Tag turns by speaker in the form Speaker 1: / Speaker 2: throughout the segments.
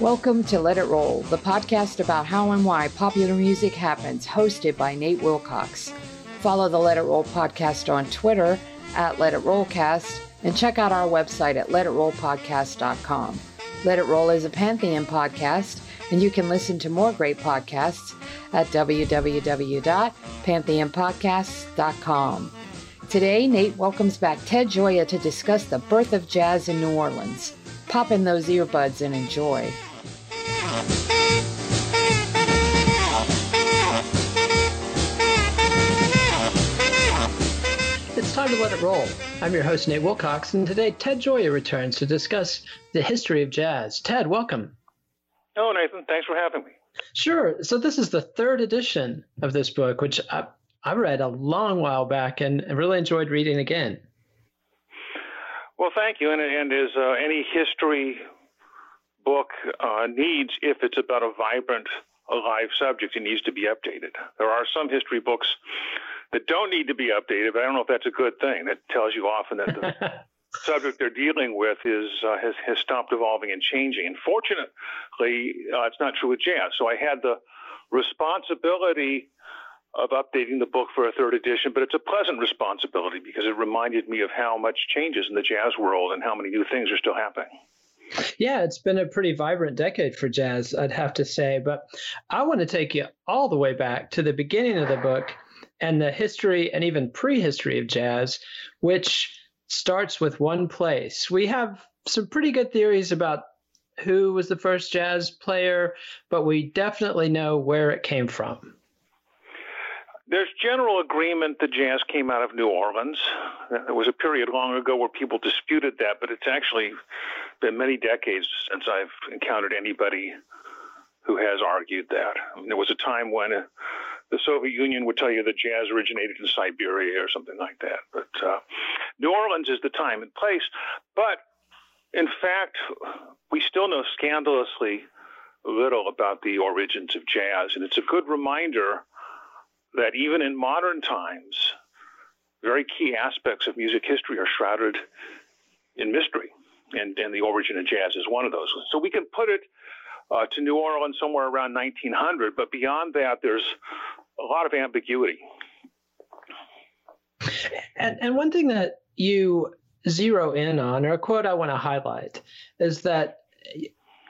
Speaker 1: Welcome to Let It Roll, the podcast about how and why popular music happens, hosted by Nate Wilcox. Follow the Let It Roll podcast on Twitter at Let It Rollcast and check out our website at letitrollpodcast.com. Let It Roll is a Pantheon podcast, and you can listen to more great podcasts at www.pantheonpodcasts.com. Today, Nate welcomes back Ted Gioia to discuss the birth of jazz in New Orleans. Pop in those earbuds and enjoy.
Speaker 2: It's time to let it roll. I'm your host, Nate Wilcox, and today Ted Gioia returns to discuss the history of jazz. Ted, welcome.
Speaker 3: Oh, Nathan, thanks for having me.
Speaker 2: Sure. So, this is the third edition of this book, which I, I read a long while back and really enjoyed reading again.
Speaker 3: Well, thank you. And, and as uh, any history book uh, needs, if it's about a vibrant, alive subject, it needs to be updated. There are some history books that don't need to be updated, but I don't know if that's a good thing. That tells you often that the subject they're dealing with is uh, has has stopped evolving and changing. And fortunately, uh, it's not true with jazz. So I had the responsibility of updating the book for a third edition, but it's a pleasant responsibility because it reminded me of how much changes in the jazz world and how many new things are still happening.
Speaker 2: Yeah, it's been a pretty vibrant decade for jazz, I'd have to say. But I want to take you all the way back to the beginning of the book and the history and even prehistory of jazz, which starts with one place. We have some pretty good theories about who was the first jazz player, but we definitely know where it came from.
Speaker 3: There's general agreement that jazz came out of New Orleans. There was a period long ago where people disputed that, but it's actually been many decades since I've encountered anybody who has argued that. I mean, there was a time when uh, the Soviet Union would tell you that jazz originated in Siberia or something like that. But uh, New Orleans is the time and place. But in fact, we still know scandalously little about the origins of jazz. And it's a good reminder that even in modern times, very key aspects of music history are shrouded in mystery. And, and the origin of jazz is one of those. So we can put it uh, to New Orleans somewhere around 1900, but beyond that, there's a lot of ambiguity.
Speaker 2: And, and one thing that you zero in on, or a quote I want to highlight, is that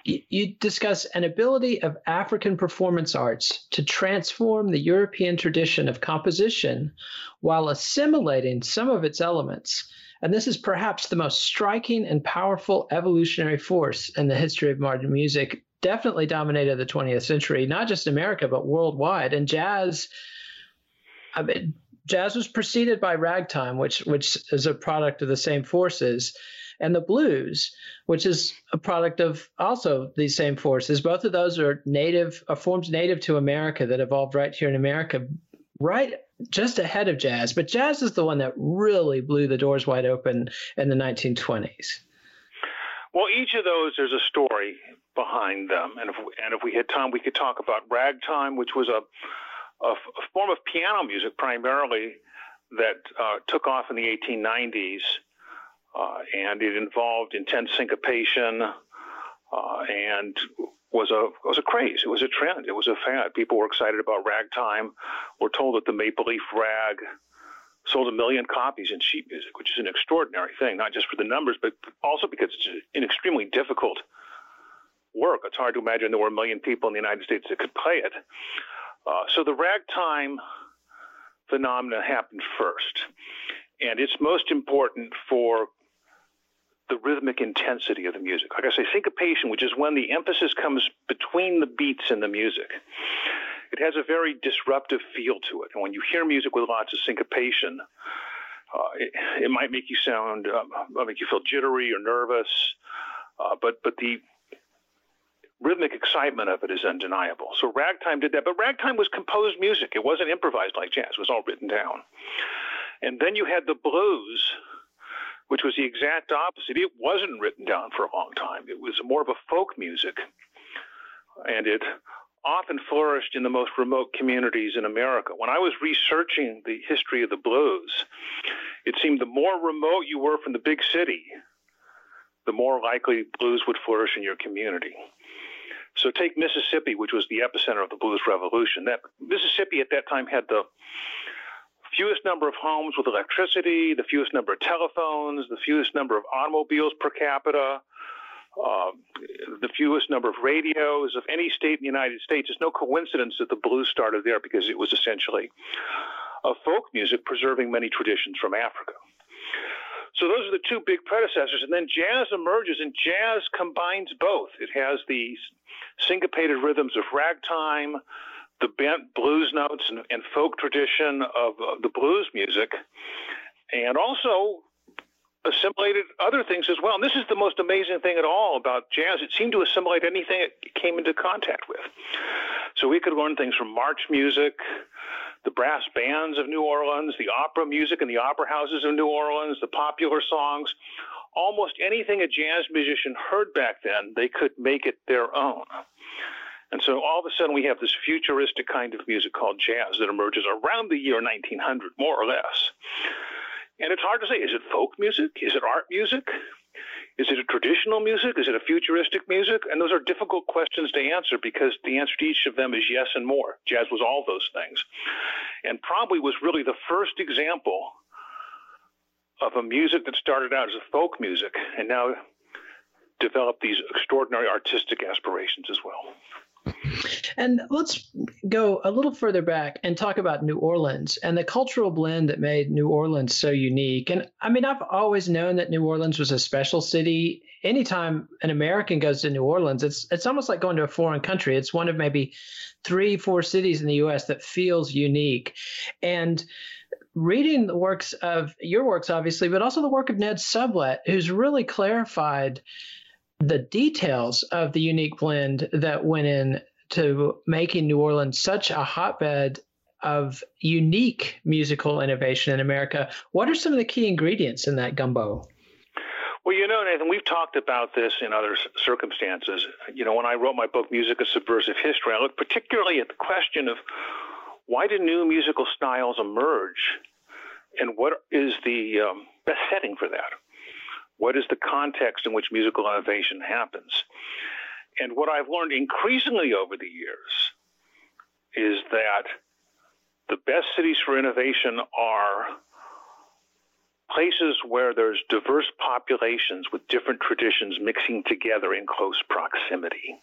Speaker 2: you discuss an ability of African performance arts to transform the European tradition of composition while assimilating some of its elements. And this is perhaps the most striking and powerful evolutionary force in the history of modern music, definitely dominated the 20th century, not just America, but worldwide. And jazz, I mean, jazz was preceded by ragtime, which which is a product of the same forces, and the blues, which is a product of also these same forces. Both of those are native, are forms native to America that evolved right here in America, right just ahead of jazz. But jazz is the one that really blew the doors wide open in the 1920s.
Speaker 3: Well, each of those, there's a story behind them, and if and if we had time, we could talk about ragtime, which was a a, a form of piano music primarily that uh, took off in the 1890s, uh, and it involved intense syncopation uh, and was a was a craze. It was a trend. It was a fad. People were excited about ragtime. We're told that the Maple Leaf Rag sold a million copies in sheet music, which is an extraordinary thing, not just for the numbers, but also because it's an extremely difficult work. It's hard to imagine there were a million people in the United States that could play it. Uh, so the ragtime phenomena happened first, and it's most important for the rhythmic intensity of the music. Like I say, syncopation, which is when the emphasis comes between the beats in the music. It has a very disruptive feel to it. And when you hear music with lots of syncopation, uh, it, it, might make you sound, um, make you feel jittery or nervous, uh, but but the rhythmic excitement of it is undeniable. So ragtime did that, but ragtime was composed music. It wasn't improvised like jazz. It was all written down. And then you had the blues, which was the exact opposite. It wasn't written down for a long time. It was more of a folk music, and it often flourished in the most remote communities in America. When I was researching the history of the blues, it seemed the more remote you were from the big city, the more likely blues would flourish in your community. So take Mississippi, which was the epicenter of the blues revolution. That Mississippi at that time had the fewest number of homes with electricity, the fewest number of telephones, the fewest number of automobiles per capita, uh, the fewest number of radios of any state in the United States. It's no coincidence that the blues started there because it was essentially a folk music preserving many traditions from Africa. So those are the two big predecessors. And then jazz emerges, and jazz combines both. It has these syncopated rhythms of ragtime, the bent blues notes and, and folk tradition of uh, the blues music, and also assimilated other things as well. And this is the most amazing thing at all about jazz. It seemed to assimilate anything it came into contact with. So we could learn things from march music, the brass bands of New Orleans, the opera music in the opera houses of New Orleans, the popular songs. Almost anything a jazz musician heard back then, they could make it their own. And so all of a sudden we have this futuristic kind of music called jazz that emerges around the year 1900, more or less. And it's hard to say is it folk music? Is it art music? Is it a traditional music? Is it a futuristic music? And those are difficult questions to answer because the answer to each of them is yes and more. Jazz was all those things. And probably was really the first example of a music that started out as a folk music and now developed these extraordinary artistic aspirations as well.
Speaker 2: And let's go a little further back and talk about New Orleans and the cultural blend that made New Orleans so unique. And I mean, I've always known that New Orleans was a special city. Anytime an American goes to New Orleans, it's it's almost like going to a foreign country. It's one of maybe three, four cities in the US that feels unique. And reading the works of your works, obviously, but also the work of Ned Sublette, who's really clarified the details of the unique blend that went in to making New Orleans such a hotbed of unique musical innovation in America. What are some of the key ingredients in that gumbo?
Speaker 3: Well, you know, Nathan, we've talked about this in other circumstances. You know, when I wrote my book, Music: A Subversive History, I looked particularly at the question of why do new musical styles emerge, and what is the um, best setting for that? What is the context in which musical innovation happens? And what I've learned increasingly over the years is that the best cities for innovation are places where there's diverse populations with different traditions mixing together in close proximity.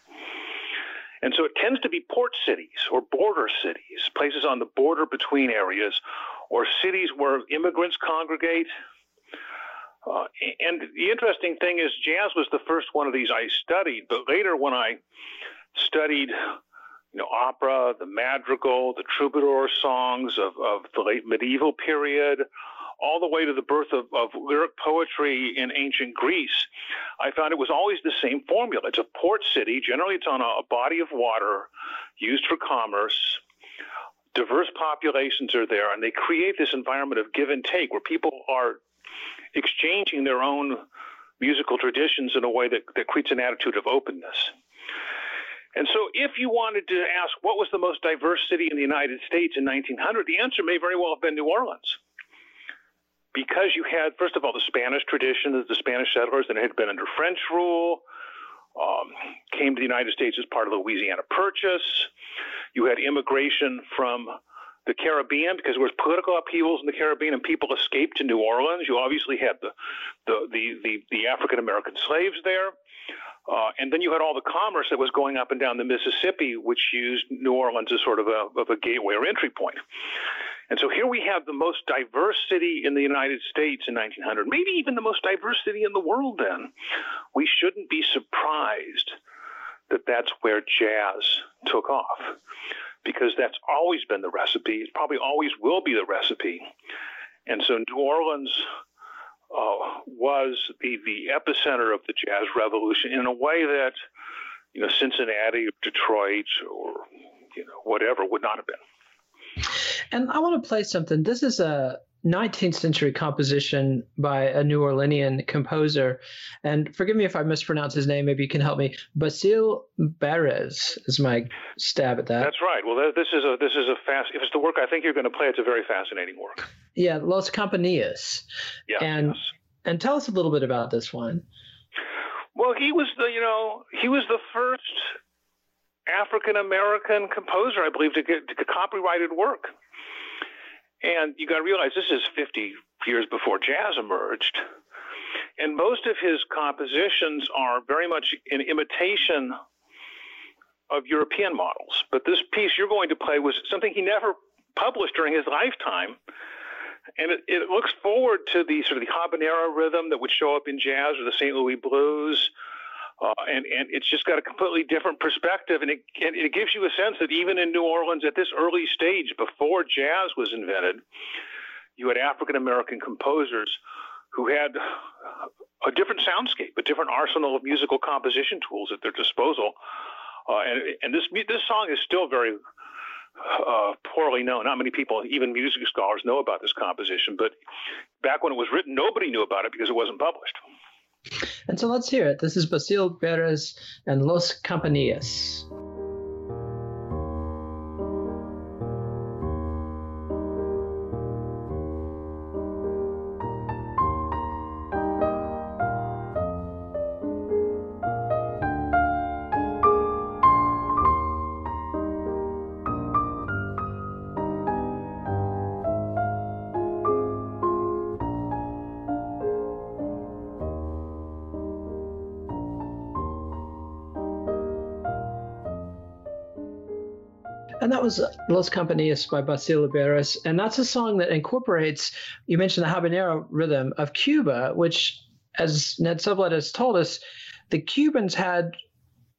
Speaker 3: And so it tends to be port cities or border cities, places on the border between areas, or cities where immigrants congregate, uh, and the interesting thing is, jazz was the first one of these I studied, but later when I studied, you know, opera, the madrigal, the troubadour songs of, of the late medieval period, all the way to the birth of, of lyric poetry in ancient Greece, I found it was always the same formula. It's a port city. Generally, it's on a, a body of water used for commerce diverse populations are there, and they create this environment of give and take where people are exchanging their own musical traditions in a way that, that creates an attitude of openness. And so, if you wanted to ask what was the most diverse city in the United States in 1900, the answer may very well have been New Orleans. Because you had, first of all, the Spanish tradition of the Spanish settlers that had been under French rule. um, came to the United States as part of the Louisiana Purchase. You had immigration from the Caribbean because there was political upheavals in the Caribbean and people escaped to New Orleans. You obviously had the the the the, the African American slaves there. Uh, and then you had all the commerce that was going up and down the Mississippi, which used New Orleans as sort of a, of a gateway or entry point. And so here we have the most diverse city in the United States in 1900, maybe even the most diverse city in the world then. We shouldn't be surprised that that's where jazz took off because that's always been the recipe. It probably always will be the recipe. And so New Orleans uh, was the, the epicenter of the jazz revolution in a way that, you know, Cincinnati or Detroit or, you know, whatever would not have been.
Speaker 2: And I want to play something. This is a 19th century composition by a New Orleanian composer. And forgive me if I mispronounce his name. Maybe you can help me. Basile Berres is my stab at that.
Speaker 3: That's right. Well, this is a this is a fast. If it's the work I think you're going to play, it's a very fascinating work.
Speaker 2: Yeah, Los Compañías.
Speaker 3: Yeah.
Speaker 2: And
Speaker 3: yes.
Speaker 2: and tell us a little bit about this one.
Speaker 3: Well, he was the you know he was the first African American composer, I believe, to get, to copyrighted work. And you got to realize this is 50 years before jazz emerged. And most of his compositions are very much an imitation of European models. But this piece you're going to play was something he never published during his lifetime. And it, it looks forward to the sort of the habanera rhythm that would show up in jazz or the St. Louis blues. Uh, and and it's just got a completely different perspective, and it and it gives you a sense that even in New Orleans at this early stage, before jazz was invented, you had African American composers who had a different soundscape, a different arsenal of musical composition tools at their disposal, uh, and and this this song is still very uh, poorly known. Not many people, even music scholars, know about this composition. But back when it was written, nobody knew about it because it wasn't published.
Speaker 2: And so let's hear it. This is Basile Berres and Los Compañías. And that was Los Compañías by Basile Berres. And that's a song that incorporates, you mentioned the habanera rhythm of Cuba, which, as Ned Sublette has told us, the Cubans had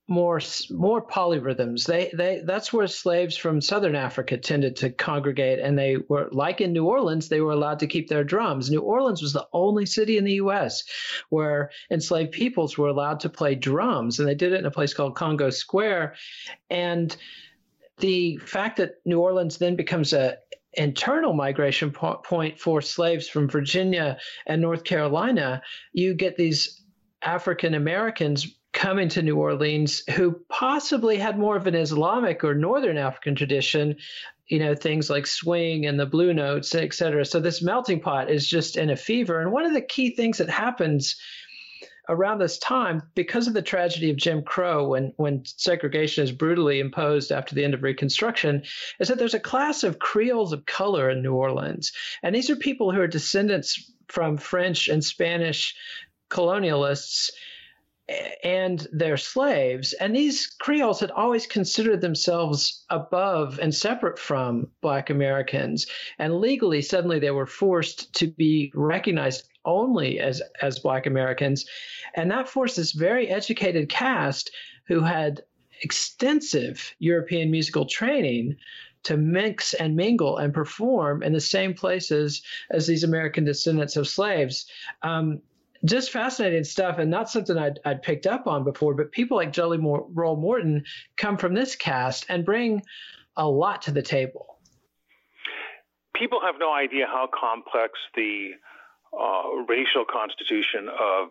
Speaker 2: more more polyrhythms. They they that's where slaves from southern Africa tended to congregate, and they were like in New Orleans, they were allowed to keep their drums. New Orleans was the only city in the U.S. where enslaved peoples were allowed to play drums, and they did it in a place called Congo Square, and the fact that New Orleans then becomes a internal migration po- point for slaves from Virginia and North Carolina, you get these African Americans coming to New Orleans who possibly had more of an Islamic or Northern African tradition, you know, things like swing and the blue notes, et cetera. So this melting pot is just in a fever. And one of the key things that happens around this time, because of the tragedy of Jim Crow, when when segregation is brutally imposed after the end of Reconstruction, is that there's a class of Creoles of color in New Orleans, and these are people who are descendants from French and Spanish colonialists and their slaves. And these Creoles had always considered themselves above and separate from Black Americans. And legally, suddenly they were forced to be recognized only as, as Black Americans. And that forced this very educated caste who had extensive European musical training to mix and mingle and perform in the same places as these American descendants of slaves. Um, just fascinating stuff and not something I'd, I'd, picked up on before, but people like Jelly Roll Morton come from this caste and bring a lot to the table.
Speaker 3: People have no idea how complex the uh, racial constitution of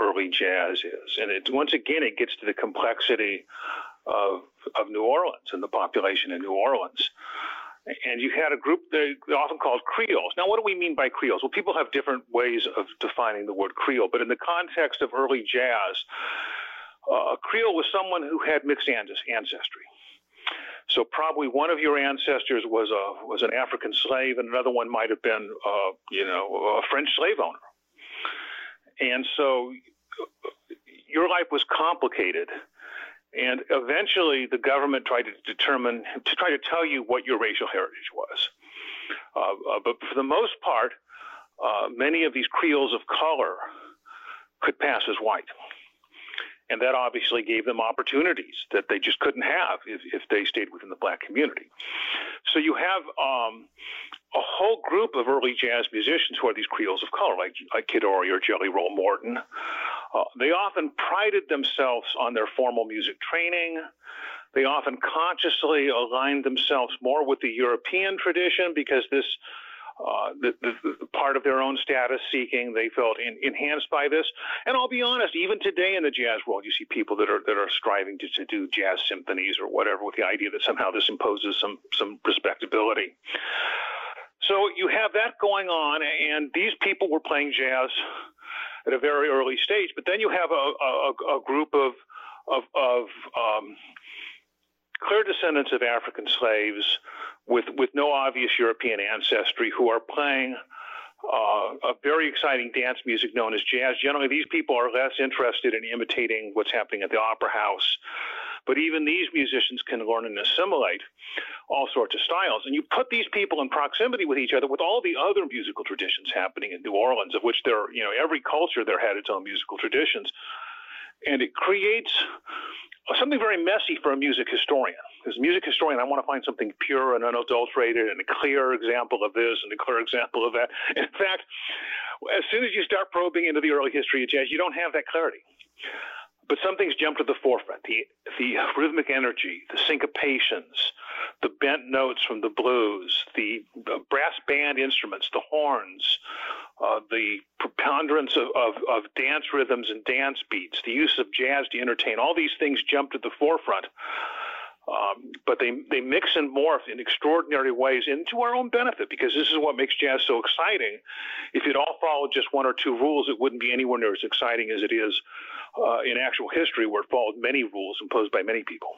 Speaker 3: early jazz is. And once again, it gets to the complexity of, of New Orleans and the population in New Orleans and you had a group they often called Creoles. Now, what do we mean by Creoles? Well, people have different ways of defining the word Creole, but in the context of early jazz, uh, a Creole was someone who had mixed ancestry. So probably one of your ancestors was a was an African slave, and another one might have been, uh, you know, a French slave owner. And so your life was complicated. And eventually, the government tried to determine, to try to tell you what your racial heritage was. Uh, uh, but for the most part, uh, many of these Creoles of color could pass as white. And that obviously gave them opportunities that they just couldn't have if, if they stayed within the black community. So you have um, a whole group of early jazz musicians who are these Creoles of color, like, like Kid Ory or Jelly Roll Morton. Uh, they often prided themselves on their formal music training. They often consciously aligned themselves more with the European tradition because this uh, the, the, the, part of their own status seeking. They felt in, enhanced by this. And I'll be honest, even today in the jazz world, you see people that are that are striving to, to do jazz symphonies or whatever with the idea that somehow this imposes some some respectability. So you have that going on, and these people were playing jazz at a very early stage. But then you have a, a, a group of of, of um, clear descendants of African slaves with with no obvious European ancestry who are playing uh, a very exciting dance music known as jazz. Generally, these people are less interested in imitating what's happening at the opera house. But even these musicians can learn and assimilate all sorts of styles. And you put these people in proximity with each other with all the other musical traditions happening in New Orleans, of which there, you know, every culture there had its own musical traditions. And it creates something very messy for a music historian. As a music historian, I want to find something pure and unadulterated and a clear example of this and a clear example of that. In fact, as soon as you start probing into the early history of jazz, you don't have that clarity. But something's jumped to the forefront the, the rhythmic energy, the syncopations, the bent notes from the blues, the, brass band instruments, the horns, uh, the preponderance of, of, of, dance rhythms and dance beats, the use of jazz to entertain, all these things jumped to the forefront. Um, but they, they mix and morph in extraordinary ways into our own benefit because this is what makes jazz so exciting. If it all followed just one or two rules, it wouldn't be anywhere near as exciting as it is uh, in actual history, where it followed many rules imposed by many people.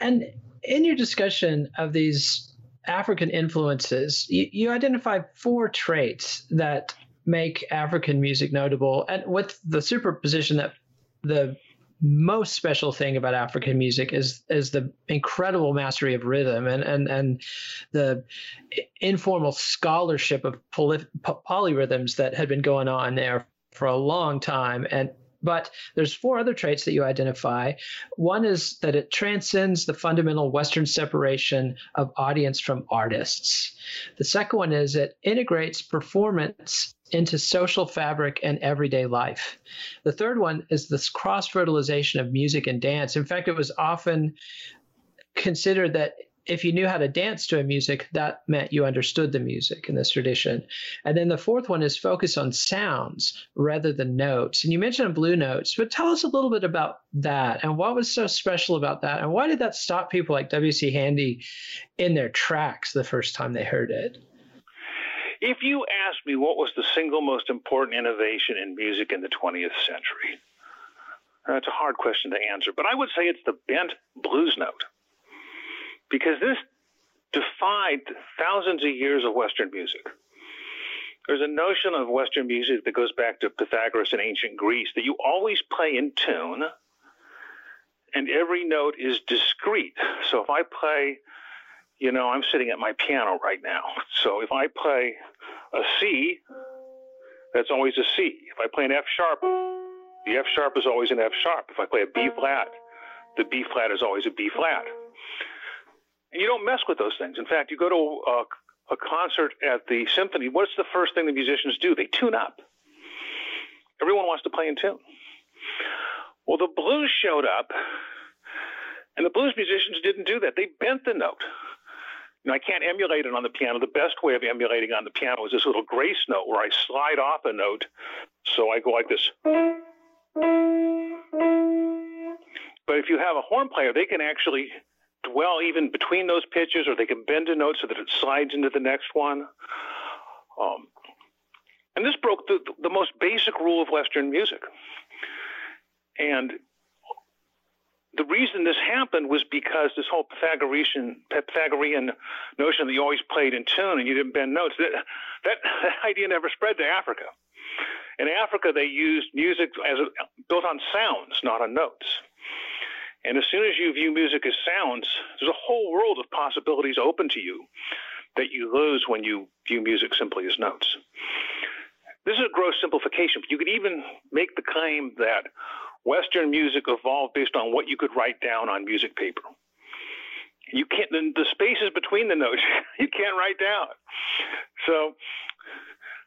Speaker 2: And in your discussion of these African influences, you, you identify four traits that make African music notable, and with the superposition that the most special thing about African music is is the incredible mastery of rhythm and and and the informal scholarship of poly, polyrhythms that had been going on there for a long time and but there's four other traits that you identify. One is that it transcends the fundamental Western separation of audience from artists. The second one is it integrates performance into social fabric and everyday life. The third one is this cross fertilization of music and dance. In fact, it was often considered that if you knew how to dance to a music, that meant you understood the music in this tradition. And then the fourth one is focus on sounds rather than notes. And you mentioned blue notes, but tell us a little bit about that and what was so special about that and why did that stop people like W.C. Handy in their tracks the first time they heard it?
Speaker 3: If you ask me what was the single most important innovation in music in the 20th century, that's a hard question to answer, but I would say it's the bent blues note because this defied thousands of years of Western music. There's a notion of Western music that goes back to Pythagoras in ancient Greece that you always play in tune and every note is discrete. So if I play, you know, I'm sitting at my piano right now. So if I play a C, that's always a C. If I play an F sharp, the F sharp is always an F sharp. If I play a B flat, the B flat is always a B flat. And you don't mess with those things. In fact, you go to a, a concert at the symphony, what's the first thing the musicians do? They tune up. Everyone wants to play in tune. Well, the blues showed up, and the blues musicians didn't do that. They bent the note. You know, I can't emulate it on the piano. The best way of emulating on the piano is this little grace note where I slide off a note. So I go like this. But if you have a horn player, they can actually dwell even between those pitches, or they can bend a note so that it slides into the next one. Um, and this broke the, the most basic rule of Western music. And the reason this happened was because this whole Pythagorean, Pythagorean notion that you always played in tune and you didn't bend notes, that, that, that idea never spread to Africa. In Africa, they used music as a, built on sounds, not on notes. And as soon as you view music as sounds, there's a whole world of possibilities open to you that you lose when you view music simply as notes. This is a gross simplification, but you could even make the claim that Western music evolved based on what you could write down on music paper. You can't, the, the spaces between the notes, you can't write down. So,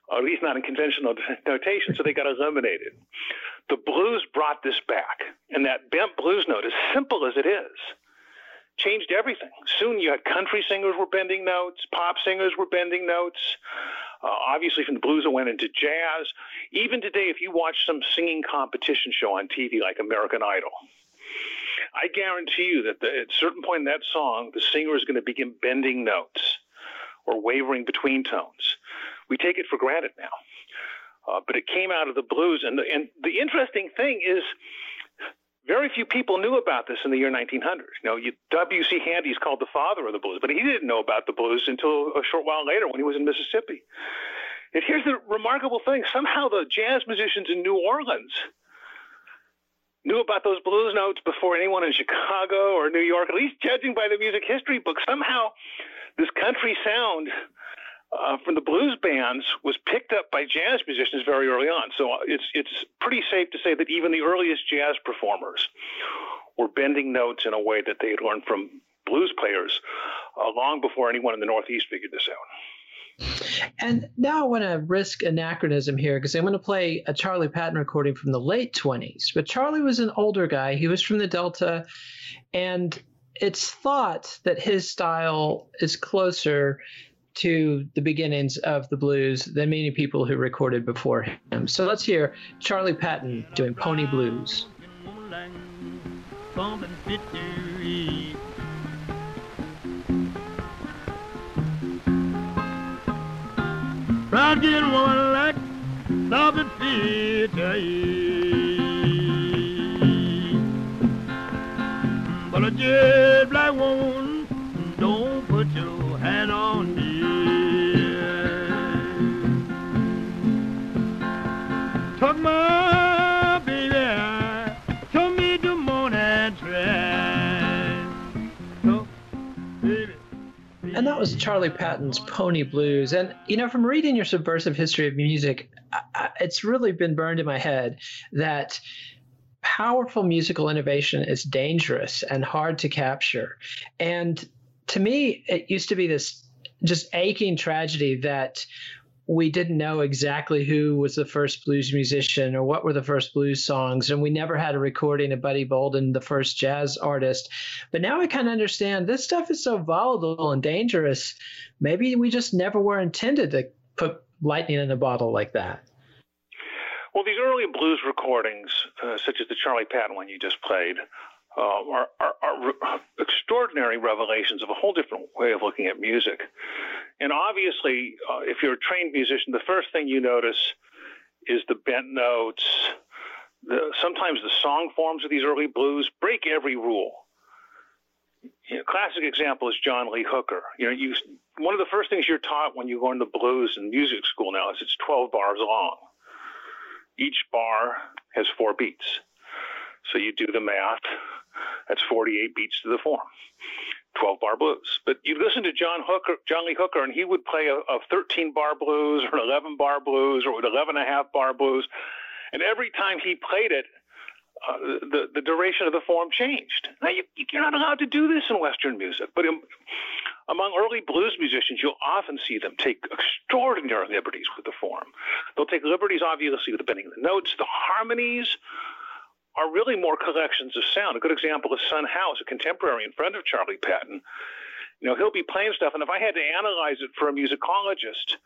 Speaker 3: or at least not in conventional notation, so they got eliminated. The blues brought this back, and that bent blues note, as simple as it is, changed everything. Soon you had country singers were bending notes, pop singers were bending notes. Uh, obviously, from the blues, it went into jazz. Even today, if you watch some singing competition show on TV like American Idol, I guarantee you that the, at a certain point in that song, the singer is going to begin bending notes or wavering between tones. We take it for granted now. Uh, but it came out of the blues. And the, and the interesting thing is, very few people knew about this in the year 1900. You know, W.C. Handy is called the father of the blues, but he didn't know about the blues until a short while later when he was in Mississippi. And here's the remarkable thing somehow the jazz musicians in New Orleans knew about those blues notes before anyone in Chicago or New York, at least judging by the music history book. Somehow this country sound uh, from the blues bands was picked up by jazz musicians very early on. So it's it's pretty safe to say that even the earliest jazz performers were bending notes in a way that they had learned from blues players uh, long before anyone in the Northeast figured this out.
Speaker 2: And now I want to risk anachronism here because I'm going to play a Charlie Patton recording from the late 20s. But Charlie was an older guy. He was from the Delta. And it's thought that his style is closer to the beginnings of the blues than many people who recorded before him. So let's hear Charlie Patton doing Pony Blues. woman like But a black woman don't put your hand on baby, told me the morning. So, oh, baby. And that was Charlie Patton's Pony Blues. And, you know, from reading your subversive history of music, it's really been burned in my head that powerful musical innovation is dangerous and hard to capture. And to me, it used to be this just aching tragedy that we didn't know exactly who was the first blues musician or what were the first blues songs. And we never had a recording of Buddy Bolden, the first jazz artist. But now I kind of understand this stuff is so volatile and dangerous. Maybe we just never were intended to put lightning in a bottle like that.
Speaker 3: Well, these early blues recordings, uh, such as the Charlie Patton one you just played, uh, are, are, are extraordinary revelations of a whole different way of looking at music. And obviously, uh, if you're a trained musician, the first thing you notice is the bent notes. The, sometimes the song forms of these early blues break every rule. You know, classic example is John Lee Hooker. You know, you one of the first things you're taught when you learn the blues in music school now is it's 12 bars long. Each bar has four beats. So you do the math. That's 48 beats to the form. 12 bar blues. But you listen to John Hooker, John Lee Hooker, and he would play a, a 13 bar blues or an 11 bar blues or an 11 and a half bar blues. And every time he played it, uh, the, the duration of the form changed. Now, you, you're not allowed to do this in Western music, but in, among early blues musicians, you'll often see them take extraordinary liberties with the form. They'll take liberties, obviously, with the bending of the notes, the harmonies, are really more collections of sound. A good example is Son House, a contemporary and friend of Charlie Patton. You know, he'll be playing stuff, and if I had to analyze it for a musicologist,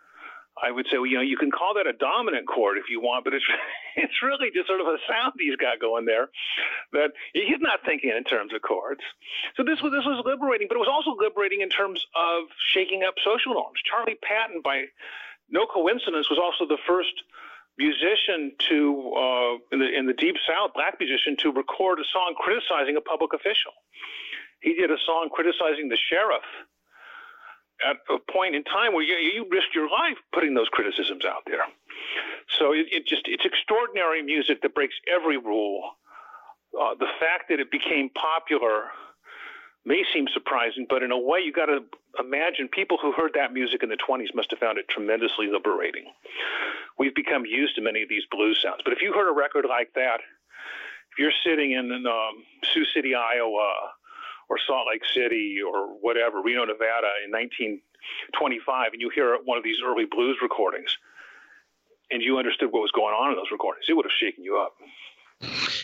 Speaker 3: I would say, well, you know, you can call that a dominant chord if you want, but it's it's really just sort of a sound he's got going there that he's not thinking in terms of chords. So this was this was liberating, but it was also liberating in terms of shaking up social norms. Charlie Patton, by no coincidence, was also the first musician to uh, in the in the deep south, black musician to record a song criticizing a public official. He did a song criticizing the sheriff at a point in time where you, you risked your life putting those criticisms out there. So it, it just it's extraordinary music that breaks every rule. Uh, the fact that it became popular may seem surprising, but in a way, you got to imagine people who heard that music in the 20s must have found it tremendously liberating. We've become used to many of these blues sounds, but if you heard a record like that, if you're sitting in um, Sioux City, Iowa, or Salt Lake City, or whatever, Reno, Nevada, in 1925, and you hear one of these early blues recordings, and you understood what was going on in those recordings, it would have shaken you up.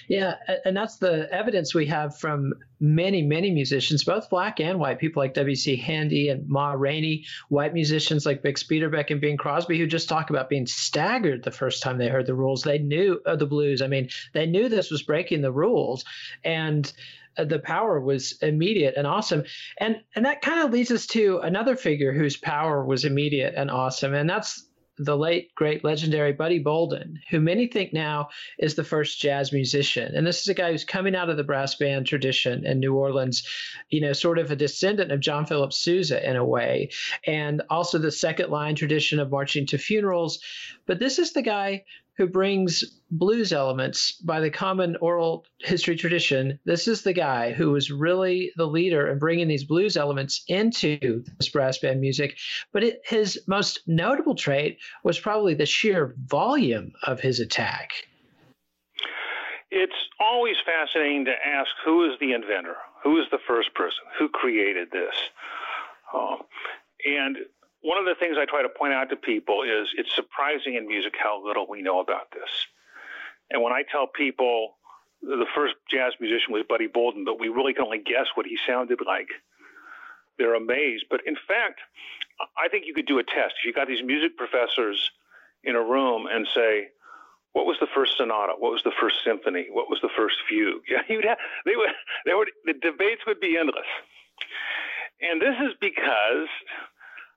Speaker 2: Yeah, and that's the evidence we have from many, many musicians, both black and white, people like W.C. Handy and Ma Rainey, white musicians like Bix Beiderbecke and Bing Crosby, who just talk about being staggered the first time they heard the rules. They knew uh, the blues. I mean, they knew this was breaking the rules, and uh, the power was immediate and awesome. And and that kind of leads us to another figure whose power was immediate and awesome, and that's the late, great, legendary Buddy Bolden, who many think now is the first jazz musician. And this is a guy who's coming out of the brass band tradition in New Orleans, you know, sort of a descendant of John Philip Sousa in a way, and also the second line tradition of marching to funerals. But this is the guy who brings blues elements by the common oral history tradition. This is the guy who was really the leader in bringing these blues elements into this brass band music. But it, his most notable trait was probably the sheer volume of his attack.
Speaker 3: It's always fascinating to ask who is the inventor, who is the first person, who created this. Um, and one of the things I try to point out to people is it's surprising in music how little we know about this. And when I tell people the first jazz musician was Buddy Bolden, but we really can only guess what he sounded like, they're amazed. But in fact, I think you could do a test. If you got these music professors in a room and say, what was the first sonata? What was the first symphony? What was the first fugue? Yeah, you'd have, they would, they would, the debates would be endless. And this is because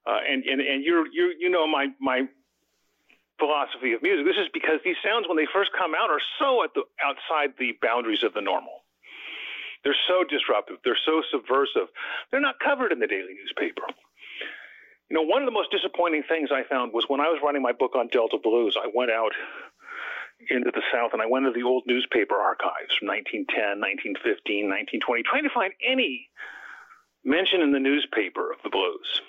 Speaker 3: uh, and and and you're you you know my my philosophy of music. This is because these sounds, when they first come out, are so at the outside the boundaries of the normal. They're so disruptive. They're so subversive. They're not covered in the daily newspaper. You know, one of the most disappointing things I found was when I was writing my book on Delta blues. I went out into the South and I went to the old newspaper archives from 1910, 1915, 1920, trying to find any mention in the newspaper of the blues.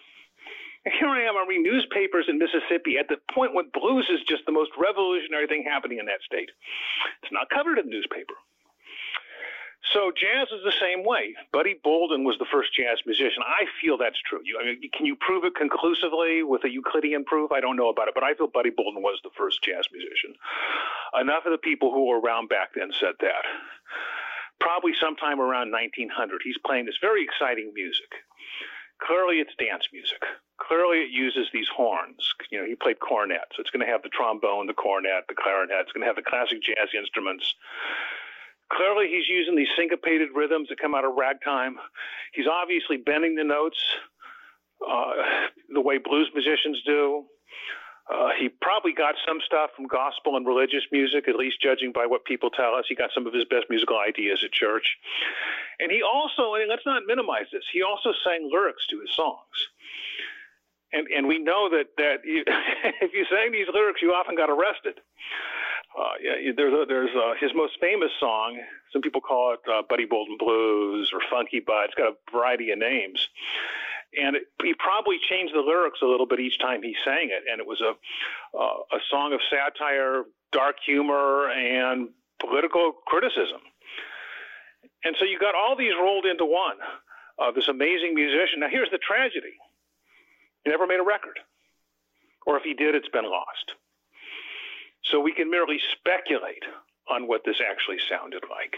Speaker 3: And here I am, I read newspapers in Mississippi at the point when blues is just the most revolutionary thing happening in that state. It's not covered in the newspaper. So jazz is the same way. Buddy Bolden was the first jazz musician. I feel that's true. You, I mean, can you prove it conclusively with a Euclidean proof? I don't know about it, but I feel Buddy Bolden was the first jazz musician. Enough of the people who were around back then said that. Probably sometime around 1900, he's playing this very exciting music. Clearly, it's dance music. Clearly, it uses these horns. You know, he played cornet, so it's going to have the trombone, the cornet, the clarinet. It's going to have the classic jazz instruments. Clearly, he's using these syncopated rhythms that come out of ragtime. He's obviously bending the notes uh, the way blues musicians do. Uh, he probably got some stuff from gospel and religious music, at least judging by what people tell us. He got some of his best musical ideas at church. And he also, and let's not minimize this, he also sang lyrics to his songs. And, and we know that, that you, if you sang these lyrics, you often got arrested. Uh, yeah, there's a, there's a, his most famous song. Some people call it uh, Buddy Bolden Blues or Funky Bud. It's got a variety of names and it, he probably changed the lyrics a little bit each time he sang it, and it was a uh, a song of satire, dark humor, and political criticism. And so you got all these rolled into one. Uh, this amazing musician. Now here's the tragedy: he never made a record, or if he did, it's been lost. So we can merely speculate on what this actually sounded like.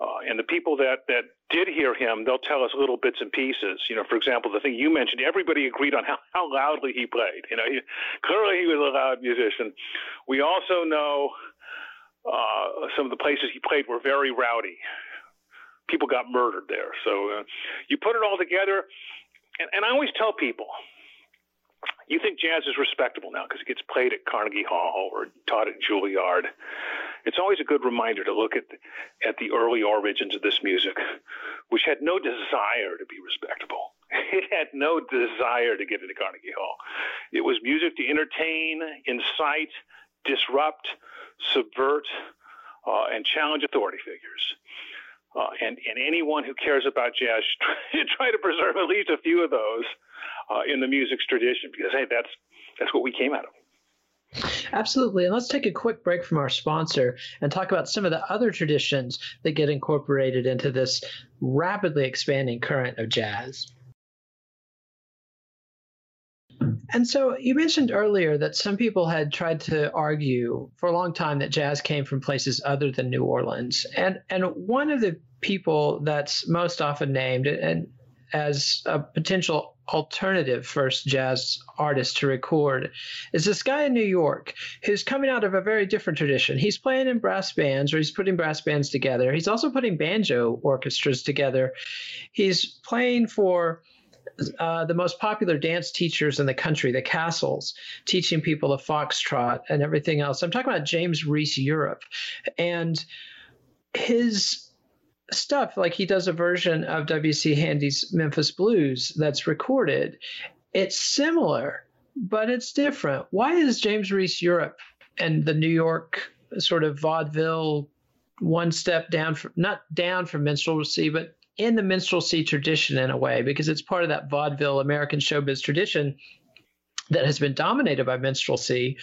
Speaker 3: Uh, and the people that, that did hear him, they'll tell us little bits and pieces. You know, for example, the thing you mentioned, everybody agreed on how, how loudly he played. You know, he, clearly he was a loud musician. We also know uh, some of the places he played were very rowdy. People got murdered there. So uh, you put it all together, and, and I always tell people, You think jazz is respectable now because it gets played at Carnegie Hall or taught at Juilliard. It's always a good reminder to look at at the early origins of this music, which had no desire to be respectable. It had no desire to get into Carnegie Hall. It was music to entertain, incite, disrupt, subvert, uh, and challenge authority figures. Uh, and, and anyone who cares about jazz should try to preserve at least a few of those uh, in the music's tradition because hey, that's that's what we came out of.
Speaker 2: Absolutely. And let's take a quick break from our sponsor and talk about some of the other traditions that get incorporated into this rapidly expanding current of jazz. And so you mentioned earlier that some people had tried to argue for a long time that jazz came from places other than New Orleans. And and one of the people that's most often named and as a potential alternative first jazz artist to record is this guy in New York who's coming out of a very different tradition. He's playing in brass bands or he's putting brass bands together. He's also putting banjo orchestras together. He's playing for uh, the most popular dance teachers in the country, the Castles, teaching people the foxtrot and everything else. I'm talking about James Reese Europe. And his stuff like he does a version of W.C. Handy's Memphis Blues that's recorded. It's similar, but it's different. Why is James Reese Europe and the New York sort of vaudeville one step down, from, not down from minstrelsy, but in the minstrelsy tradition in a way, because it's part of that vaudeville American showbiz tradition that has been dominated by minstrelsy,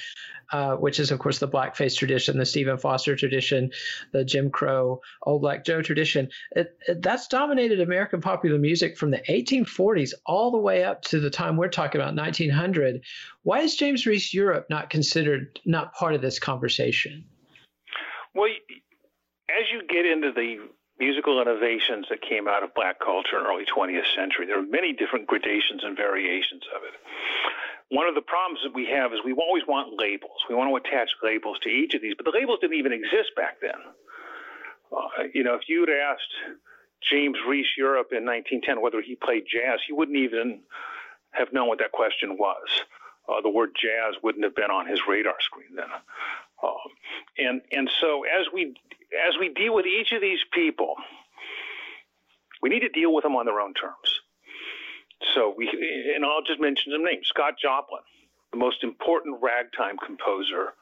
Speaker 2: uh, which is, of course, the blackface tradition, the Stephen Foster tradition, the Jim Crow, Old Black Joe tradition. It, it, that's dominated American popular music from the 1840s all the way up to the time we're talking about 1900. Why is James Reese Europe not considered not part of this conversation?
Speaker 3: Well, as you get into the musical innovations that came out of black culture in early 20th century, there are many different gradations and variations of it one of the problems that we have is we always want labels. We want to attach labels to each of these, but the labels didn't even exist back then. Uh, you know, if you'd asked James Reese Europe in 1910 whether he played jazz, he wouldn't even have known what that question was. Uh, the word jazz wouldn't have been on his radar screen then. Um, and and so as we as we deal with each of these people, we need to deal with them on their own terms. So we, and I'll just mention some names: Scott Joplin, the most important ragtime composer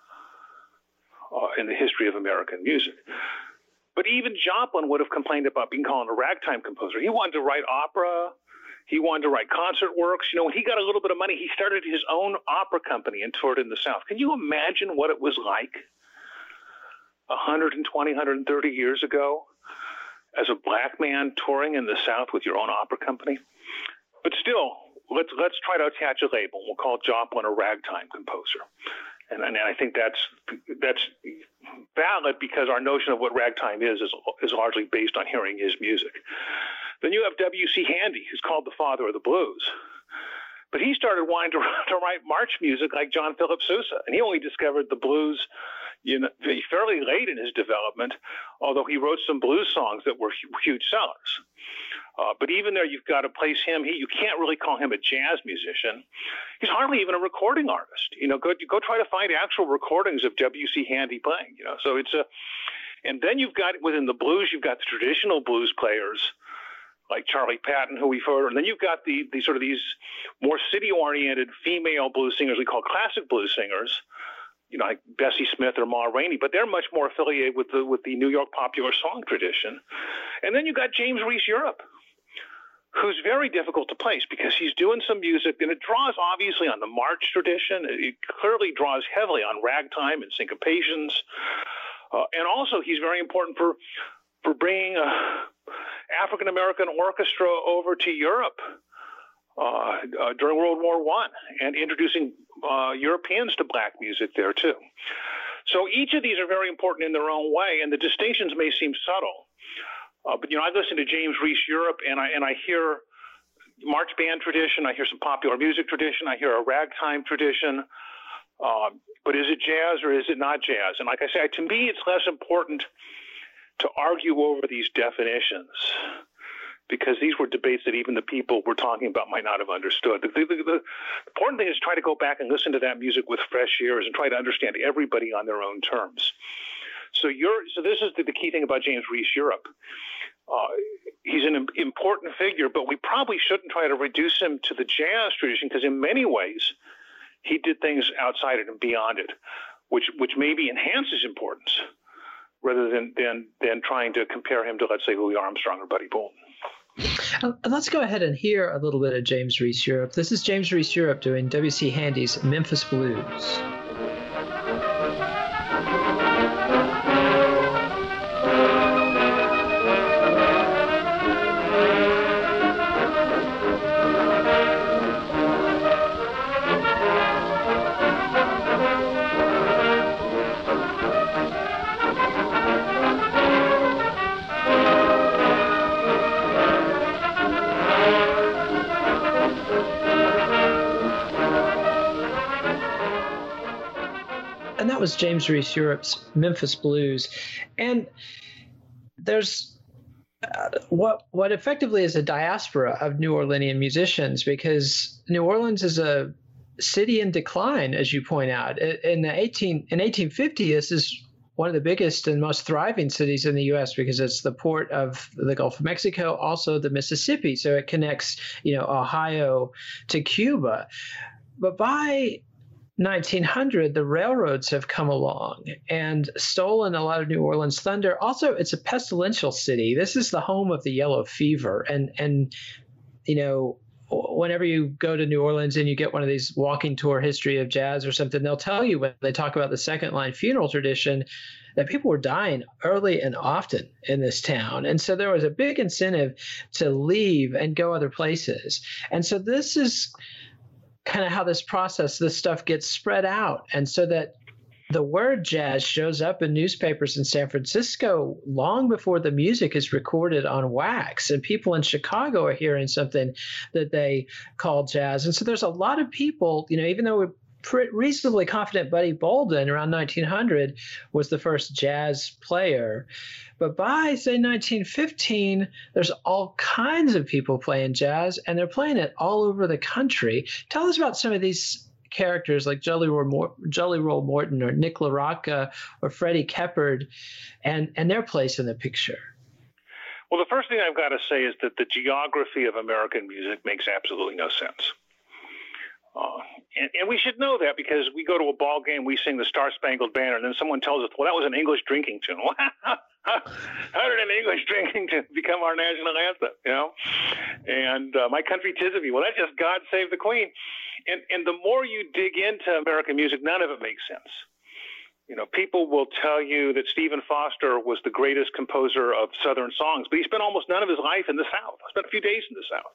Speaker 3: uh, in the history of American music. But even Joplin would have complained about being called a ragtime composer. He wanted to write opera. He wanted to write concert works. You know, when he got a little bit of money, he started his own opera company and toured in the South. Can you imagine what it was like 120, 130 years ago as a black man touring in the South with your own opera company? But still, let's let's try to attach a label. We'll call Joplin a ragtime composer, and, and I think that's that's valid because our notion of what ragtime is is, is largely based on hearing his music. Then you have W.C. Handy, who's called the father of the blues. But he started wanting to, to write march music like John Philip Sousa, and he only discovered the blues you know, fairly late in his development, although he wrote some blues songs that were huge sellers. Uh, but even there, you've got to place him. He, you can't really call him a jazz musician. He's hardly even a recording artist. You know, go go try to find actual recordings of W.C. Handy playing. You know, so it's a. And then you've got within the blues, you've got the traditional blues players like Charlie Patton, who we've heard, and then you've got the, the sort of these more city-oriented female blues singers we call classic blues singers, you know, like Bessie Smith or Ma Rainey, but they're much more affiliated with the with the New York popular song tradition. And then you've got James Reese Europe, who's very difficult to place because he's doing some music and it draws obviously on the march tradition. It clearly draws heavily on ragtime and syncopations. Uh, and also, he's very important for for bringing a African American orchestra over to Europe uh, uh, during World War One and introducing uh, Europeans to black music there too. So each of these are very important in their own way, and the distinctions may seem subtle. Uh, but you know, I listen to James Reese Europe, and I and I hear march band tradition. I hear some popular music tradition. I hear a ragtime tradition. Uh, but is it jazz or is it not jazz? And like I say, to me, it's less important to argue over these definitions because these were debates that even the people we're talking about might not have understood. The, the, the, the, important thing is try to go back and listen to that music with fresh ears and try to understand everybody on their own terms. So you're so this is the, the key thing about James Reese Europe. Uh, he's an important figure, but we probably shouldn't try to reduce him to the jazz tradition because in many ways he did things outside it and beyond it, which which maybe enhances importance rather than than than trying to compare him to let's say Louis Armstrong or Buddy Bolden.
Speaker 2: Uh, let's go ahead and hear a little bit of James Reese Europe. This is James Reese Europe doing W.C. Handy's Memphis Blues. Was James Reese Europe's Memphis Blues, and there's uh, what what effectively is a diaspora of New Orleanian musicians because New Orleans is a city in decline, as you point out. In the 18 in 1850, this is one of the biggest and most thriving cities in the U.S. because it's the port of the Gulf of Mexico, also the Mississippi, so it connects, you know, Ohio to Cuba. But by 1900, the railroads have come along and stolen a lot of New Orleans thunder. Also, it's a pestilential city. This is the home of the yellow fever, and and you know whenever you go to New Orleans and you get one of these walking tour history of jazz or something, they'll tell you when they talk about the second line funeral tradition that people were dying early and often in this town. And so there was a big incentive to leave and go other places. And so this is kind of how this process, this stuff gets spread out. And so that the word jazz shows up in newspapers in San Francisco long before the music is recorded on wax. And people in Chicago are hearing something that they call jazz. And so there's a lot of people, you know, even though reasonably confident Buddy Bolden around 1900 was the first jazz player. But by, say, 1915, there's all kinds of people playing jazz, and they're playing it all over the country. Tell us about some of these characters like Jelly Roll, Jelly Roll Morton or Nick LaRocca or Freddie Keppard and, and their place in the picture.
Speaker 3: Well, the first thing I've got to say is that the geography of American music makes absolutely no sense. Uh, and, and, we should know that because we go to a ball game, we sing the Star Spangled Banner, and then someone tells us, "Well, that was an English drinking tune." How did an English drinking tune become our national anthem? You know, and uh, "My Country 'Tis of Me." Well, that's just "God Save the Queen." And and the more you dig into American music, none of it makes sense. You know, people will tell you that Stephen Foster was the greatest composer of Southern songs, but he spent almost none of his life in the South. I spent a few days in the South.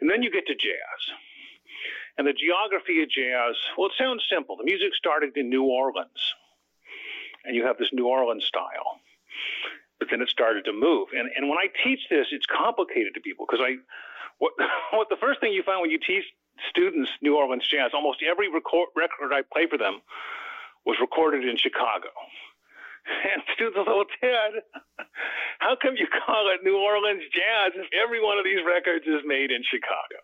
Speaker 3: And then you get to jazz and the geography of jazz, well, it sounds simple. The music started in New Orleans, and you have this New Orleans style. But then it started to move. And, and when I teach this, it's complicated to people because I, what, what the first thing you find when you teach students New Orleans jazz, almost every record, record I play for them was recorded in Chicago. And students will say, Ted, how come you call it New Orleans jazz if every one of these records is made in Chicago?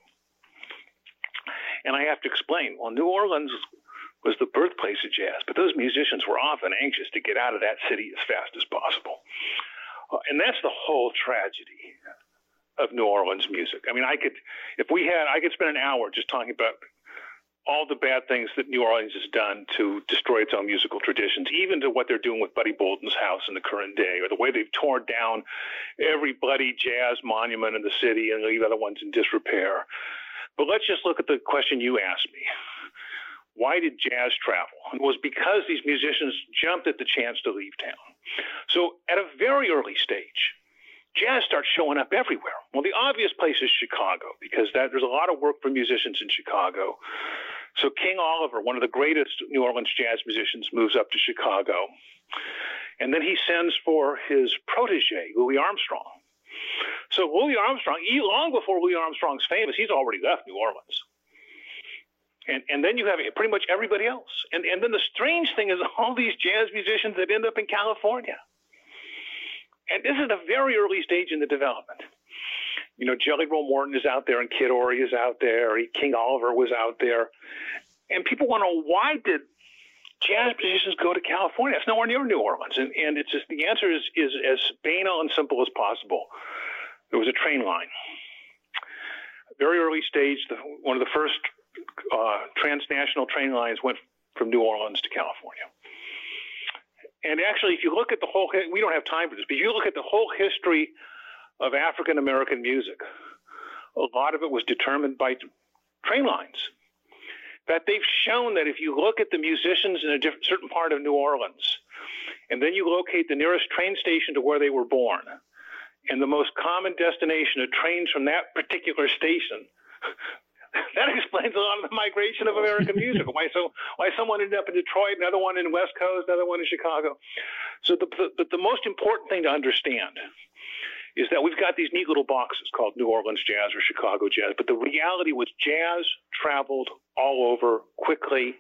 Speaker 3: And I have to explain, well, New Orleans was the birthplace of jazz, but those musicians were often anxious to get out of that city as fast as possible. Uh, and that's the whole tragedy of New Orleans music. I mean, I could, if we had, I could spend an hour just talking about all the bad things that New Orleans has done to destroy its own musical traditions, even to what they're doing with Buddy Bolden's house in the current day, or the way they've torn down every bloody jazz monument in the city and leave other ones in disrepair. But let's just look at the question you asked me. Why did jazz travel? It was because these musicians jumped at the chance to leave town. So at a very early stage, jazz starts showing up everywhere. Well, the obvious place is Chicago because that, there's a lot of work for musicians in Chicago. So King Oliver, one of the greatest New Orleans jazz musicians, moves up to Chicago. And then he sends for his protege, Louis Armstrong. So Louis Armstrong, long before Louis Armstrong's famous, he's already left New Orleans. And, and then you have pretty much everybody else. And, and then the strange thing is all these jazz musicians that end up in California. And this is a very early stage in the development. You know, Jelly Roll Morton is out there, and Kid Ory is out there, King Oliver was out there, and people want to know why did jazz musicians go to California? It's nowhere near New Orleans, and and it's just the answer is is as banal and simple as possible. There was a train line, very early stage. The, one of the first uh, transnational train lines went from New Orleans to California. And actually, if you look at the whole, we don't have time for this, but if you look at the whole history of African American music, a lot of it was determined by train lines. That they've shown that if you look at the musicians in a certain part of New Orleans, and then you locate the nearest train station to where they were born, and the most common destination of trains from that particular station, that explains a lot of the migration of American music. Why so? Why someone ended up in Detroit, another one in West Coast, another one in Chicago. So the the, the most important thing to understand is that we've got these neat little boxes called New Orleans jazz or Chicago jazz, but the reality was jazz traveled all over quickly,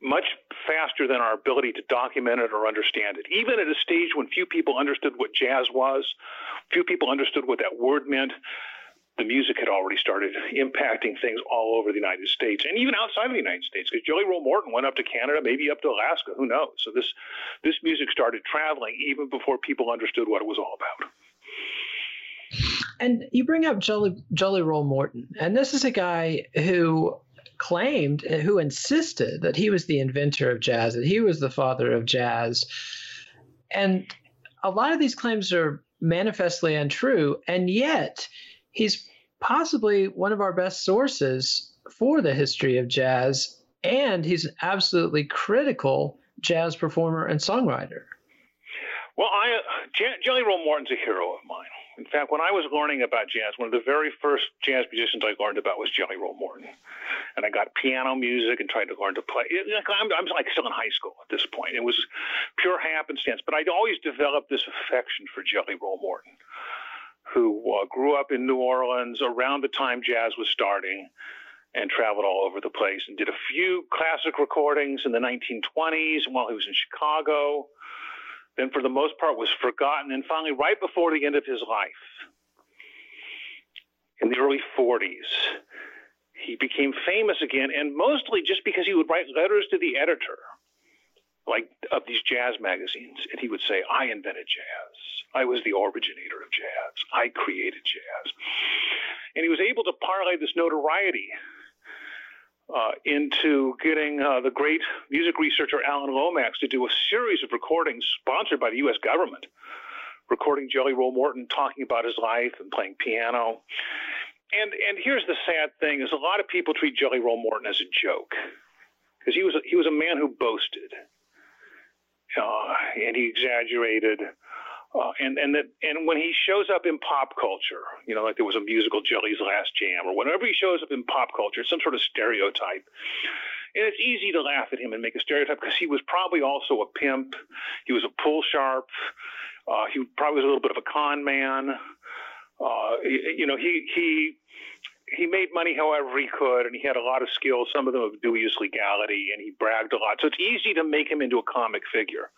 Speaker 3: much faster than our ability to document it or understand it. Even at a stage when few people understood what jazz was, few people understood what that word meant the music had already started impacting things all over the United States and even outside of the United States. Because Jelly Roll Morton went up to Canada, maybe up to Alaska, who knows? So this this music started traveling even before people understood what it was all about.
Speaker 2: And you bring up Jelly Jelly Roll Morton, and this is a guy who claimed, who insisted that he was the inventor of jazz, that he was the father of jazz, and a lot of these claims are manifestly untrue, and yet he's possibly one of our best sources for the history of jazz, and he's an absolutely critical jazz performer and songwriter.
Speaker 3: Well, I, uh, Jelly Roll Morton's a hero of mine. In fact, when I was learning about jazz, one of the very first jazz musicians I learned about was Jelly Roll Morton. And I got piano music and tried to learn to play. I'm, I'm like still in high school at this point. It was pure happenstance, but I'd always developed this affection for Jelly Roll Morton who uh, grew up in New Orleans around the time jazz was starting and traveled all over the place and did a few classic recordings in the 1920s while he was in Chicago. Then, for the most part, was forgotten. And finally, right before the end of his life, in the early 40s, he became famous again, and mostly just because he would write letters to the editor, like of these jazz magazines, and he would say, "I invented jazz." I was the originator of jazz. I created jazz. And he was able to parlay this notoriety uh, into getting uh, the great music researcher Alan Lomax to do a series of recordings sponsored by the U.S. government, recording Jelly Roll Morton talking about his life and playing piano. And and here's the sad thing: is a lot of people treat Jelly Roll Morton as a joke because he was a, he was a man who boasted, uh, and he exaggerated uh, and and that and when he shows up in pop culture, you know, like there was a musical Jelly's Last Jam, or whenever he shows up in pop culture, some sort of stereotype. And it's easy to laugh at him and make a stereotype because he was probably also a pimp. He was a pull sharp. Uh, he probably was a little bit of a con man. Uh, you know, he he he made money however he could, and he had a lot of skills, some of them of dubious legality, and he bragged a lot. So it's easy to make him into a comic figure.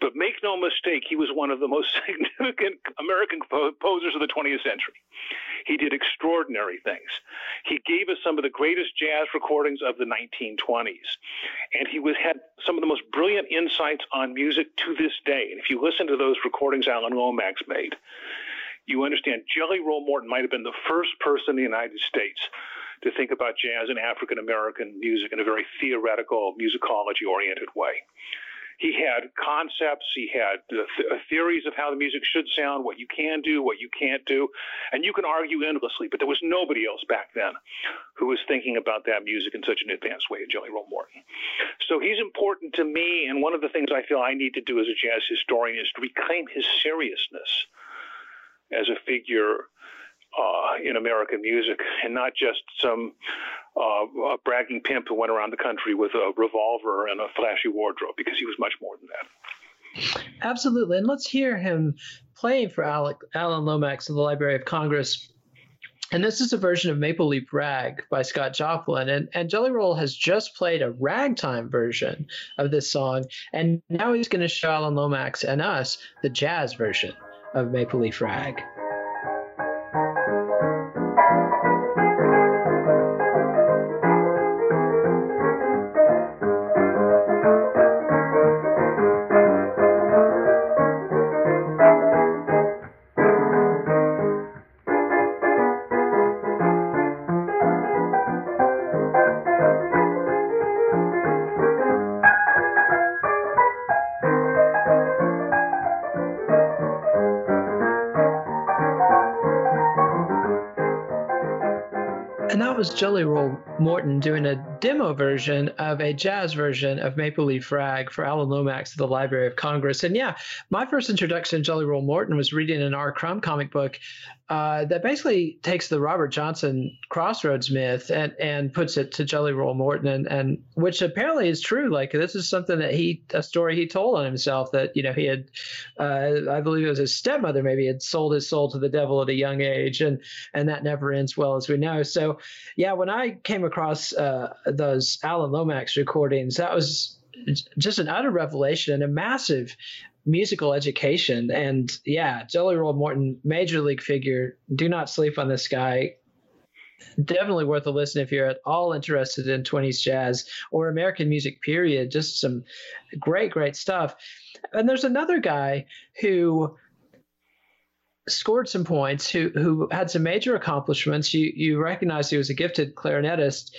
Speaker 3: But make no mistake, he was one of the most significant American composers of the 20th century. He did extraordinary things. He gave us some of the greatest jazz recordings of the 1920s. And he was, had some of the most brilliant insights on music to this day. And if you listen to those recordings Alan Lomax made, you understand Jelly Roll Morton might have been the first person in the United States to think about jazz and African American music in a very theoretical, musicology oriented way he had concepts, he had th- uh, theories of how the music should sound, what you can do, what you can't do, and you can argue endlessly. But there was nobody else back then who was thinking about that music in such an advanced way as Jelly Roll Morton. So he's important to me, and one of the things I feel I need to do as a jazz historian is to reclaim his seriousness as a figure uh, in American music, and not just some uh, bragging pimp who went around the country with a revolver and a flashy wardrobe, because he was much more than that.
Speaker 2: Absolutely, and let's hear him playing for Alec, Alan Lomax of the Library of Congress. And this is a version of Maple Leaf Rag by Scott Joplin. And, and Jelly Roll has just played a ragtime version of this song. And now he's going to show Alan Lomax and us the jazz version of Maple Leaf Rag. Doing a demo version of a jazz version of Maple Leaf Rag for Alan Lomax at the Library of Congress. And yeah, my first introduction to Jelly Roll Morton was reading an R. Crumb comic book uh, that basically takes the Robert Johnson Crossroads myth and, and puts it to Jelly Roll Morton, and, and which apparently is true. Like this is something that he a story he told on himself that you know he had, uh, I believe it was his stepmother maybe had sold his soul to the devil at a young age, and and that never ends well as we know. So yeah, when I came across uh, those Alan Lomax recordings, that was just an utter revelation and a massive musical education. And yeah, Jelly Roll Morton, major league figure. Do not sleep on this guy. Definitely worth a listen if you're at all interested in 20s jazz or American music, period. Just some great, great stuff. And there's another guy who scored some points, who who had some major accomplishments. You you recognize he was a gifted clarinetist,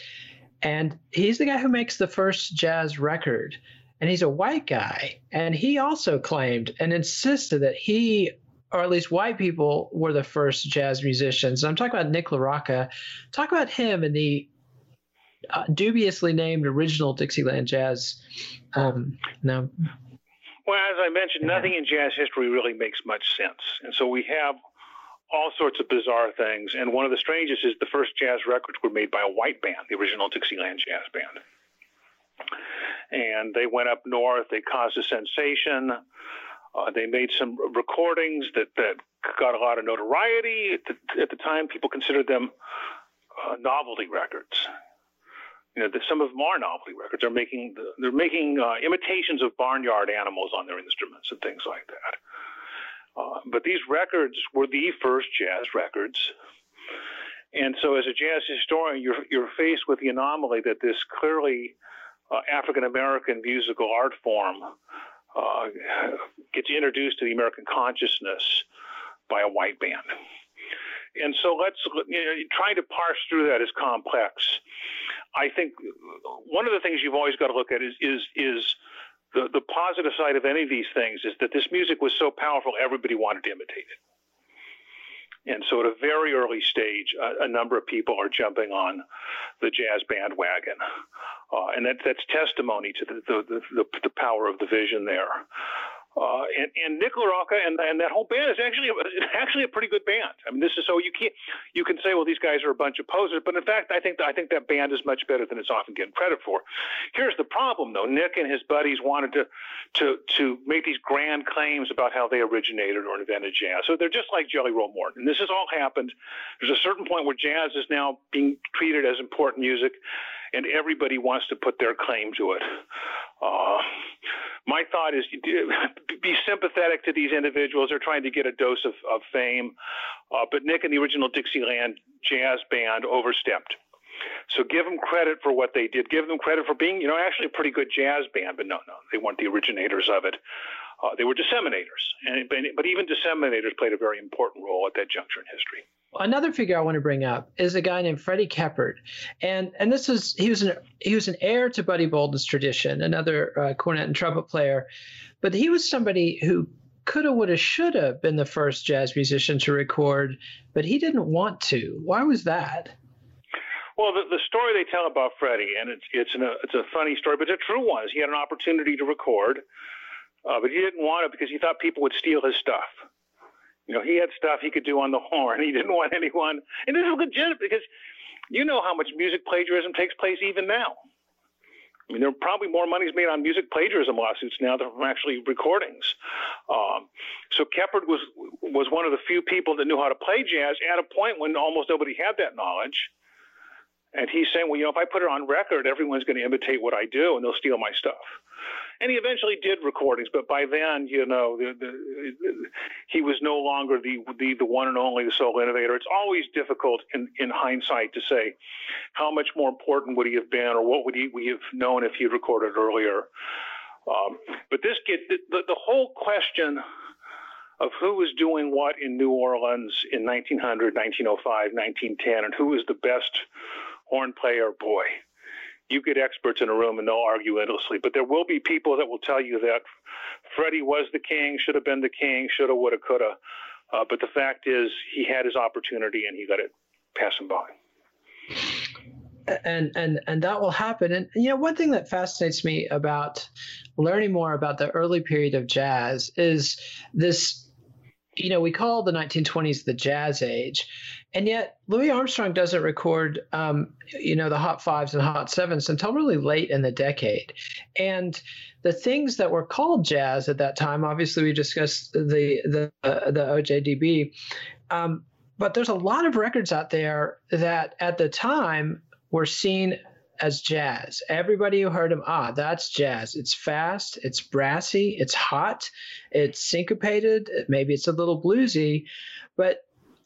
Speaker 2: and he's the guy who makes the first jazz record and he's a white guy. And he also claimed and insisted that he, or at least white people, were the first jazz musicians. I'm talking about Nick LaRocca. Talk about him and the uh, dubiously named original Dixieland jazz. Um, no.
Speaker 3: Well, as I mentioned, nothing in jazz history really makes much sense. And so we have all sorts of bizarre things. And one of the strangest is the first jazz records were made by a white band, the original Dixieland Jazz Band and they went up north. They caused a sensation. Uh, they made some recordings that, that got a lot of notoriety. At the, at the time, people considered them uh, novelty records. You know, some of them are novelty records. They're making they're making uh, imitations of barnyard animals on their instruments and things like that. Uh, but these records were the first jazz records. And so, as a jazz historian, you're you're faced with the anomaly that this clearly uh, African American musical art form uh, gets introduced to the American consciousness by a white band. And so let's you know, trying to parse through that is complex. I think one of the things you've always got to look at is is is the, the positive side of any of these things is that this music was so powerful everybody wanted to imitate it. And so, at a very early stage, a, a number of people are jumping on the jazz bandwagon, uh, and that, that's testimony to the, the, the, the power of the vision there. Uh, and, and Nick LaRocca and, and that whole band is actually actually a pretty good band. I mean, this is so you can't you can say, well, these guys are a bunch of posers, but in fact, I think I think that band is much better than it's often getting credit for. Here's the problem, though: Nick and his buddies wanted to to to make these grand claims about how they originated or invented jazz. So they're just like Jelly Roll Morton. And This has all happened. There's a certain point where jazz is now being treated as important music and everybody wants to put their claim to it. Uh, my thought is be sympathetic to these individuals. They're trying to get a dose of, of fame. Uh, but Nick and the original Dixieland jazz band overstepped. So give them credit for what they did. Give them credit for being, you know, actually a pretty good jazz band. But no, no, they weren't the originators of it. Uh, they were disseminators, and, but even disseminators played a very important role at that juncture in history.
Speaker 2: Another figure I want to bring up is a guy named Freddie Keppard, and and this is he was an he was an heir to Buddy Bolden's tradition, another uh, cornet and trumpet player, but he was somebody who coulda, woulda, shoulda been the first jazz musician to record, but he didn't want to. Why was that?
Speaker 3: Well, the, the story they tell about Freddie, and it's it's an, it's a funny story, but it's a true one. Is he had an opportunity to record. Uh, but he didn't want it because he thought people would steal his stuff. You know, he had stuff he could do on the horn. He didn't want anyone. And this is legit because you know how much music plagiarism takes place even now. I mean, there are probably more money made on music plagiarism lawsuits now than from actually recordings. Um, so Keppard was was one of the few people that knew how to play jazz at a point when almost nobody had that knowledge. And he's saying, well, you know, if I put it on record, everyone's going to imitate what I do, and they'll steal my stuff and he eventually did recordings. But by then, you know, the, the, he was no longer the, the the one and only the sole innovator. It's always difficult in, in hindsight to say how much more important would he have been, or what would he we have known if he had recorded earlier. Um, but this get the, the, the whole question of who was doing what in New Orleans in 1900, 1905, 1910, and who was the best horn player, boy you get experts in a room and they'll argue endlessly. But there will be people that will tell you that Freddie was the king, should have been the king, shoulda, woulda, coulda. Uh, but the fact is, he had his opportunity and he let it pass him by.
Speaker 2: and and and that will happen. And you know, one thing that fascinates me about learning more about the early period of jazz is this. You know, we call the 1920s the jazz age, and yet Louis Armstrong doesn't record, um, you know, the hot fives and hot sevens until really late in the decade. And the things that were called jazz at that time, obviously, we discussed the the uh, the OJDB. Um, but there's a lot of records out there that at the time were seen as jazz. Everybody who heard them, ah, that's jazz. It's fast, it's brassy, it's hot, it's syncopated, maybe it's a little bluesy. But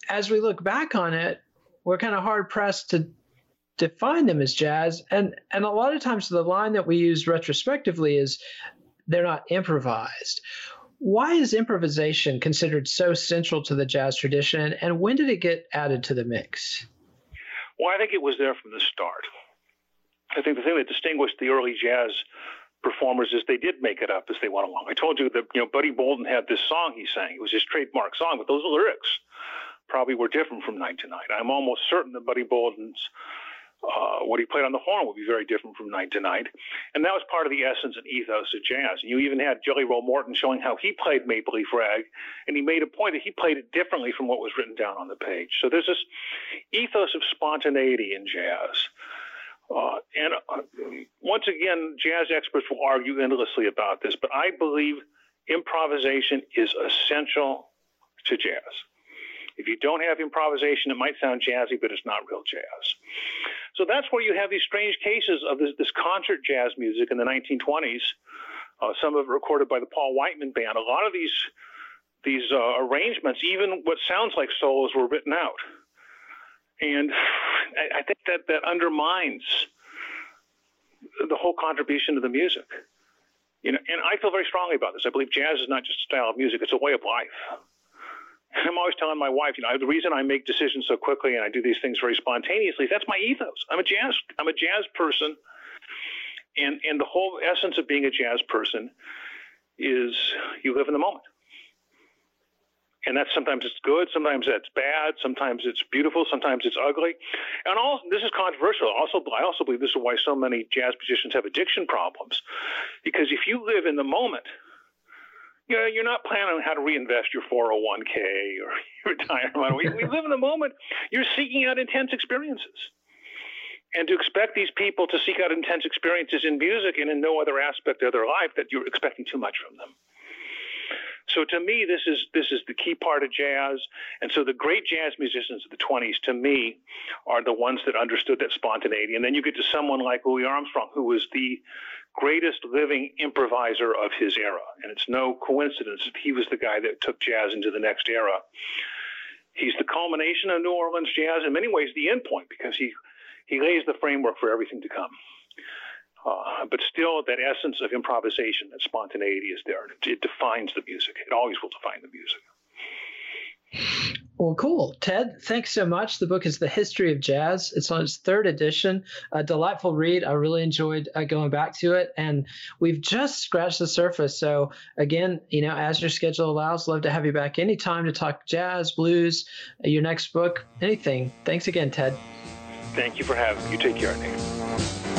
Speaker 2: as we look back on it, we're kind of hard pressed to define them as jazz. And and a lot of times the line that we use retrospectively is they're not improvised. Why is improvisation considered so central to the jazz tradition, and when did it get added to the mix?
Speaker 3: Well, I think it was there from the start. I think the thing that distinguished the early jazz performers is they did make it up as they went along. I told you that you know Buddy Bolden had this song he sang. It was his trademark song, but those lyrics probably were different from night to night. I'm almost certain that Buddy Bolden's uh, what he played on the horn would be very different from night to night. And that was part of the essence and ethos of jazz. And you even had Jelly Roll Morton showing how he played Maple Leaf Rag, and he made a point that he played it differently from what was written down on the page. So there's this ethos of spontaneity in jazz. Uh, and uh, once again, jazz experts will argue endlessly about this, but I believe improvisation is essential to jazz. If you don't have improvisation, it might sound jazzy, but it's not real jazz. So that's where you have these strange cases of this, this concert jazz music in the 1920s. Uh, some of it recorded by the Paul Whiteman Band. A lot of these these uh, arrangements, even what sounds like solos, were written out, and I, think that that undermines the whole contribution to the music. You know, and I feel very strongly about this. I believe jazz is not just a style of music; it's a way of life. I'm always telling my wife, you know, the reason I make decisions so quickly and I do these things very spontaneously, that's my ethos. I'm a jazz, I'm a jazz person. And, and the whole essence of being a jazz person is you live in the moment. And that's sometimes it's good, sometimes it's bad, sometimes it's beautiful, sometimes it's ugly. And all this is controversial. Also, I also believe this is why so many jazz musicians have addiction problems. Because if you live in the moment, you know, you're not planning on how to reinvest your 401k or your retirement. We, we live in the moment. You're seeking out intense experiences. And to expect these people to seek out intense experiences in music and in no other aspect of their life, that you're expecting too much from them. So to me, this is this is the key part of jazz. And so the great jazz musicians of the 20s, to me, are the ones that understood that spontaneity. And then you get to someone like Louis Armstrong, who was the greatest living improviser of his era. And it's no coincidence that he was the guy that took jazz into the next era. He's the culmination of New Orleans jazz, in many ways, the endpoint, because he, he lays the framework for everything to come. Uh, but still, that essence of improvisation, that spontaneity is there. It, it defines the music. It always will define the music.
Speaker 2: Well, cool. Ted, thanks so much. The book is The History of Jazz. It's on its third edition. A delightful read. I really enjoyed uh, going back to it. And we've just scratched the surface. So, again, you know, as your schedule allows, love to have you back anytime to talk jazz, blues, uh, your next book, anything. Thanks again, Ted.
Speaker 3: Thank you for having me. You take care, Nate.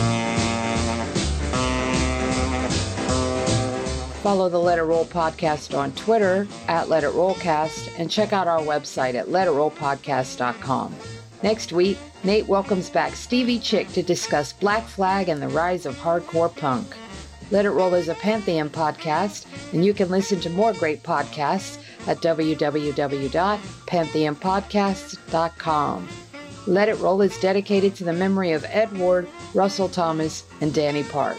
Speaker 1: Follow the Let It Roll podcast on Twitter at Let It Rollcast and check out our website at letitrollpodcast.com. Next week, Nate welcomes back Stevie Chick to discuss Black Flag and the rise of hardcore punk. Let It Roll is a Pantheon podcast, and you can listen to more great podcasts at www.pantheonpodcasts.com. Let It Roll is dedicated to the memory of Ed Ward, Russell Thomas, and Danny Park.